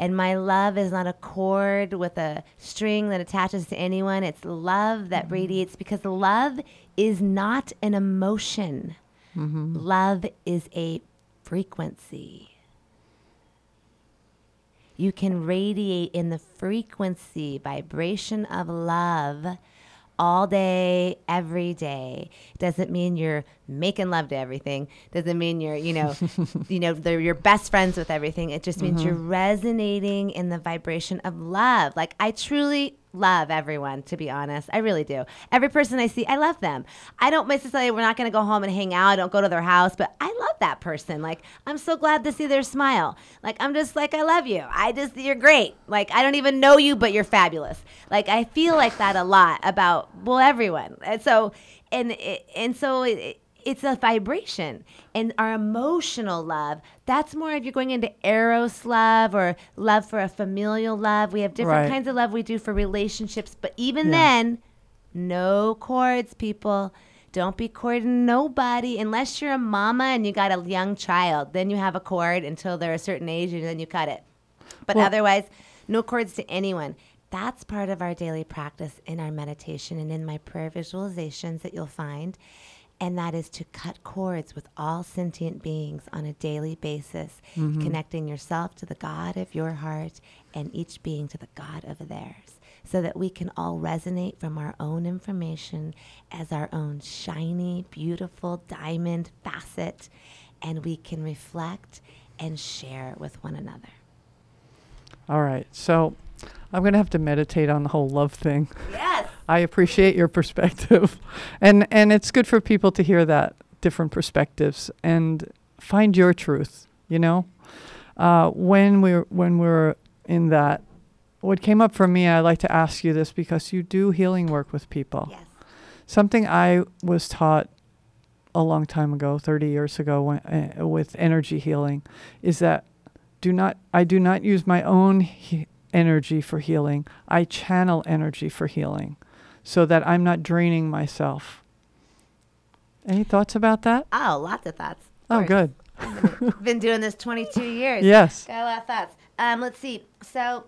and my love is not a cord with a string that attaches to anyone. It's love that mm-hmm. radiates because love is not an emotion. Mm-hmm. Love is a frequency. You can radiate in the frequency, vibration of love all day, every day. Doesn't mean you're making love to everything. Doesn't mean you're, you know, you know, they're your best friends with everything. It just means you're mm-hmm. resonating in the vibration of love. Like I truly love everyone, to be honest. I really do. Every person I see, I love them. I don't necessarily, we're not going to go home and hang out. I don't go to their house, but I love that person. Like, I'm so glad to see their smile. Like, I'm just like, I love you. I just, you're great. Like, I don't even know you, but you're fabulous. Like, I feel like that a lot about, well, everyone. And so, and, and so it, it's a vibration. And our emotional love that's more if you're going into eros love or love for a familial love. We have different Right. kinds of love we do for relationships but even Yeah. then no cords people. Don't be courting nobody. Unless you're a mama and you got a young child then you have a cord until they're a certain age and then you cut it. But Well- otherwise no cords to anyone. That's part of our daily practice in our meditation and in my prayer visualizations that you'll find and that is to cut cords with all sentient beings on a daily basis, mm-hmm. connecting yourself to the God of your heart and each being to the God of theirs, so that we can all resonate from our own information as our own shiny, beautiful diamond facet, and we can reflect and share with one another. All right. So I'm going to have to meditate on the whole love thing. Yes. I appreciate your perspective. and and it's good for people to hear that different perspectives and find your truth, you know? Uh, when we're when we're in that what came up for me, I like to ask you this because you do healing work with people. Yes. Something I was taught a long time ago, 30 years ago, when, uh, with energy healing, is that do not I do not use my own he- energy for healing. I channel energy for healing, so that I'm not draining myself. Any thoughts about that? Oh, lots of thoughts. Of Oh, course. good. Been doing this 22 years. Yes. Got a lot of thoughts. Um, let's see. So,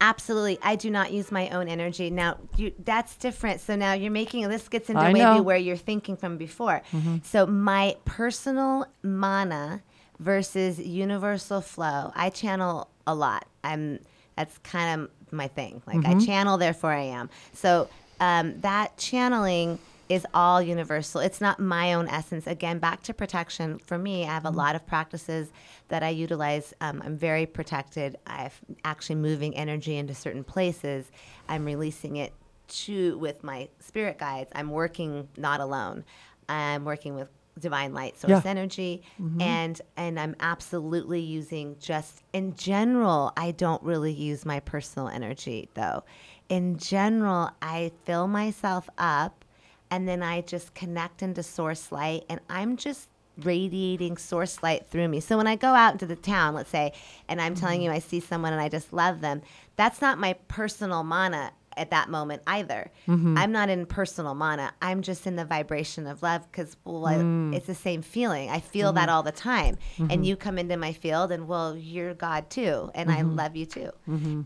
absolutely, I do not use my own energy. Now, you, that's different. So now you're making this gets into I maybe know. Mm-hmm. where you're thinking from before. So my personal mana versus universal flow, I channel a lot. I'm that's kind of my thing. Like Mm-hmm. I channel, therefore I am. So um, that channeling is all universal. It's not my own essence. Again, back to protection. For me, I have a lot of practices that I utilize. Um, I'm very protected. I'm actually moving energy into certain places. I'm releasing it to with my spirit guides. I'm working not alone. I'm working with divine light source Yeah. energy and and I'm absolutely using just in general I don't really use my personal energy though. In general, I fill myself up and then I just connect into source light and I'm just radiating source light through me. So when I go out into the town, let's say, and I'm telling mm-hmm. you I see someone and I just love them, that's not my personal mana at that moment either. Mm-hmm. I'm not in personal mana. I'm just in the vibration of love because well, I- mm. it's the same feeling. I feel that mm-hmm. all the time. And mm-hmm. you come into my field and well, you're God too, and I love you too.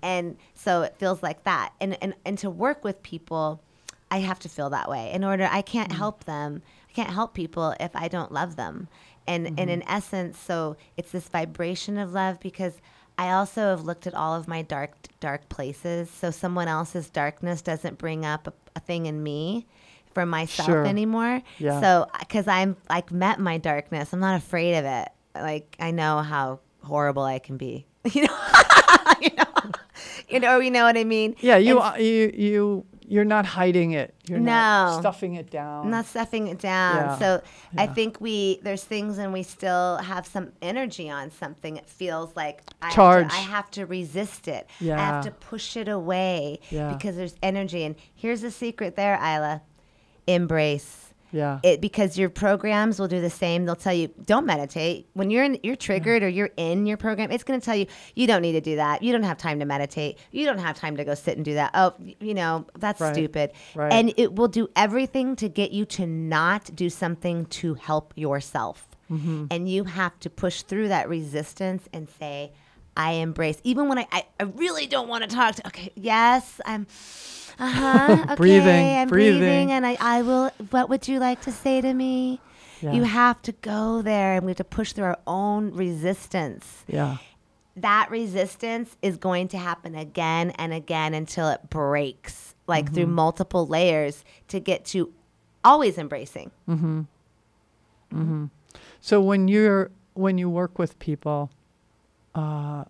And so it feels like that. And and and to work with people, I have to feel that way. In order, I can't help them. I can't help people if I don't love them. And and in essence, so it's this vibration of love because I also have looked at all of my dark dark places. So someone else's darkness doesn't bring up a, a thing in me for myself Sure. anymore. Yeah. So because I'm like met my darkness, I'm not afraid of it. Like I know how horrible I can be. You know, you know, you know, you know what I mean. Yeah, you And uh, you you you're not hiding it. You're No. not stuffing it down. Not stuffing it down. Yeah, So I think we there's things and we still have some energy on something. It feels like I Have to, I have to resist it. Yeah. I have to push it away Yeah. because there's energy. And here's the secret there, Isla. Embrace yeah. it because your programs will do the same. They'll tell you don't meditate when you're in, you're triggered or you're in your program. It's going to tell you you don't need to do that. You don't have time to meditate. You don't have time to go sit and do that. Oh, you know that's Right. stupid. Right. And it will do everything to get you to not do something to help yourself. Mm-hmm. And you have to push through that resistance and say, I embrace. Even when I, I, I really don't want to talk to. Okay, yes, I'm. Uh huh. Okay, Breathing, I'm breathing. breathing, and I, I will. What would you like to say to me? Yeah. You have to go there, and we have to push through our own resistance. yeah. That resistance is going to happen again and again until it breaks, like through Mm-hmm. multiple layers to get to always embracing. hmm So when you're when you work with people, uh,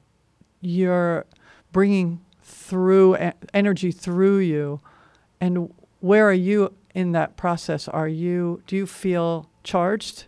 you're bringing through e- energy through you, and where are you in that process? Are you do you feel charged,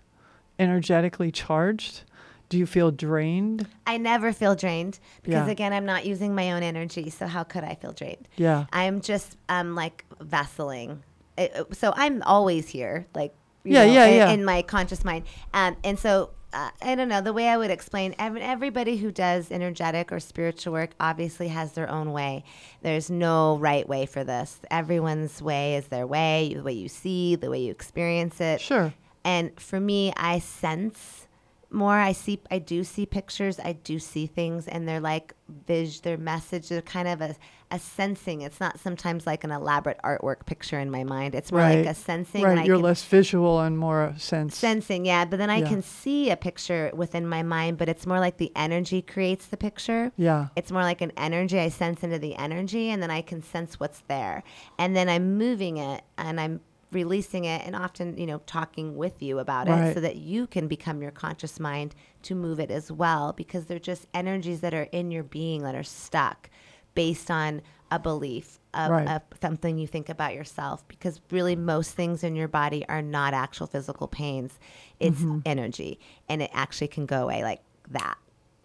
energetically charged? Do you feel drained? I never feel drained because Yeah. again, I'm not using my own energy. So how could I feel drained? Yeah. I'm just um like vesseling. It- it- so I'm always here, like you Yeah, know, yeah, in, yeah. in my conscious mind. Um, and so uh, I don't know the way I would explain. ev- Everybody who does energetic or spiritual work obviously has their own way. There's no right way for this. Everyone's way is their way. The way you see, the way you experience it. Sure. And for me, I sense more. I see, I do see pictures. I do see things, and they're like vis. They're message. They're kind of a, a sensing. It's not sometimes like an elaborate artwork picture in my mind. It's more Right. like a sensing. Right. You're less visual and more sense. sensing, yeah. But then I Yeah. can see a picture within my mind. But it's more like the energy creates the picture. yeah. It's more like an energy. I sense into the energy, and then I can sense what's there. And then I'm moving it, and I'm releasing it, and often, you know, talking with you about it so that you can become your conscious mind to move it as well, because they're just energies that are in your being that are stuck based on a belief of, Right. of something you think about yourself. Because really, most things in your body are not actual physical pains, it's Mm-hmm. energy, and it actually can go away like that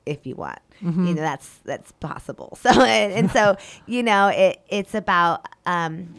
if you want. Mm-hmm. You know, that's that's possible. So and, and so you know, it it's about. Um,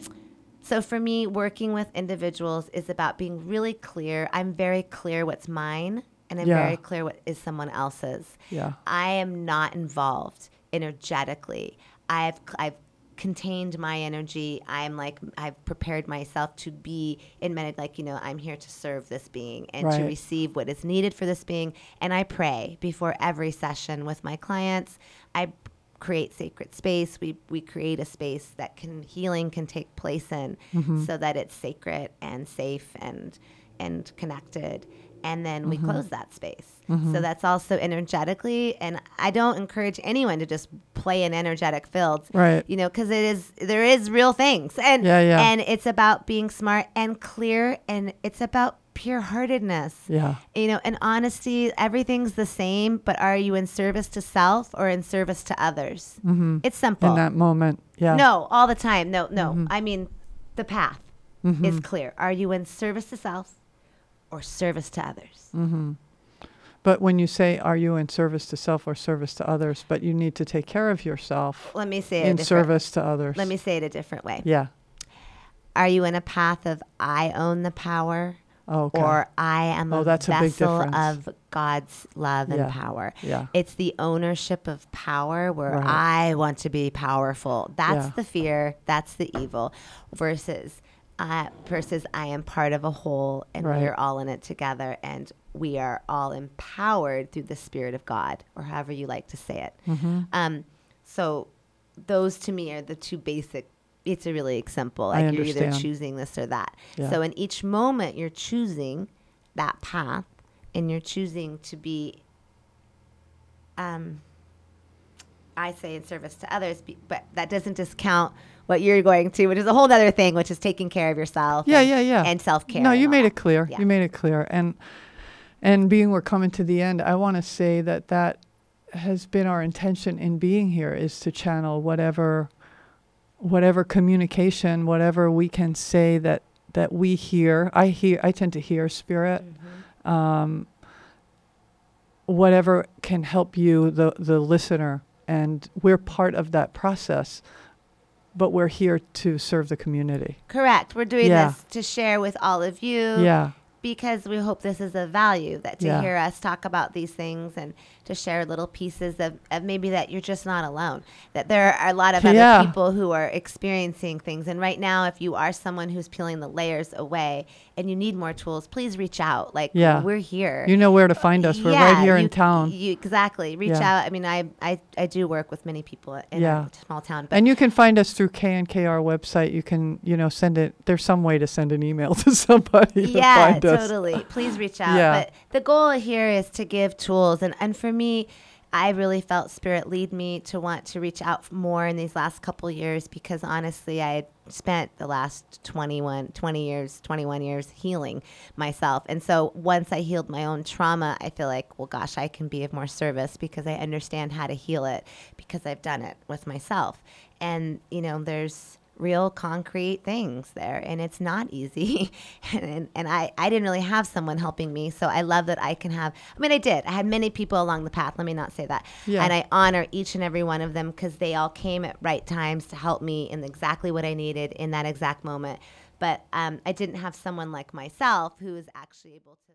so for me, working with individuals is about being really clear. I'm very clear what's mine, and I'm Yeah. very clear what is someone else's. Yeah. I am not involved energetically. I've I've contained my energy. I'm like I've prepared myself to be in med like you know I'm here to serve this being and to receive what is needed for this being. And I pray before every session with my clients. I create sacred space. We we create a space that can healing can take place in, mm-hmm. so that it's sacred and safe and and connected. And then we close that space. So that's also energetically. And I don't encourage anyone to just play in energetic fields, Right. You know, because it is there is real things, and Yeah, yeah. and it's about being smart and clear, and it's about pure heartedness Yeah. you know, and honesty, everything's the same, but are you in service to self or in service to others? Mm-hmm. It's simple. In that moment. Yeah. No, all the time. No, no. I mean, the path Mm-hmm. is clear. Are you in service to self or service to others? Mm-hmm. But when you say, are you in service to self or service to others, but you need to take care of yourself Let me say it in service to others. Let me say it a different way. Yeah. Are you in a path of I own the power Oh, okay. or I am Oh, a that's a big vessel difference. of God's love and Yeah. power. Yeah. It's the ownership of power where Right. I want to be powerful. That's Yeah. the fear. That's the evil. Versus, uh, versus I am part of a whole, and Right. we're all in it together, and we are all empowered through the Spirit of God, or however you like to say it. Mm-hmm. Um, so, those to me are the two basic. It's a really simple. I Like you're either choosing this or that. Yeah. So in each moment, you're choosing that path, and you're choosing to be um, I say in service to others, but that doesn't discount what you're going to, which is a whole other thing, which is taking care of yourself. Yeah, and, yeah, yeah. And self care. No, you made it clear. Yeah. You made it clear. And and being we're coming to the end, I want to say that that has been our intention in being here is to channel whatever whatever communication, whatever we can say that that we hear. I hear I tend to hear spirit. Um, whatever can help you the the listener and we're part of that process but we're here to serve the community. Correct. We're doing Yeah. this to share with all of you. Yeah. because we hope this is a value that to Yeah. hear us talk about these things and to share little pieces of, of maybe that you're just not alone that there are a lot of other people who are experiencing things and right now if you are someone who's peeling the layers away and you need more tools please reach out like Yeah. we're here You know where to find us. We're Yeah, right here in town. you, exactly reach Yeah. out i mean I, I i do work with many people in Yeah. a small town but and you can find us through KNKR website. You can, you know, send it. There's some way to send an email to somebody to yeah find us. totally please reach out Yeah. but the goal here is to give tools and and for me I really felt spirit lead me to want to reach out more in these last couple years because honestly, I had spent the last 21, 20 years, 21 years healing myself. And so once I healed my own trauma, I feel like, well, gosh, I can be of more service because I understand how to heal it because I've done it with myself. And, you know, there's, real concrete things there and it's not easy. And, and, and I, I didn't really have someone helping me so i love that i can have i mean i did. I had many people along the path let me not say that. Yeah. and i honor each and every one of them because they all came at right times to help me in exactly what i needed in that exact moment. But um, i didn't have someone like myself who was actually able to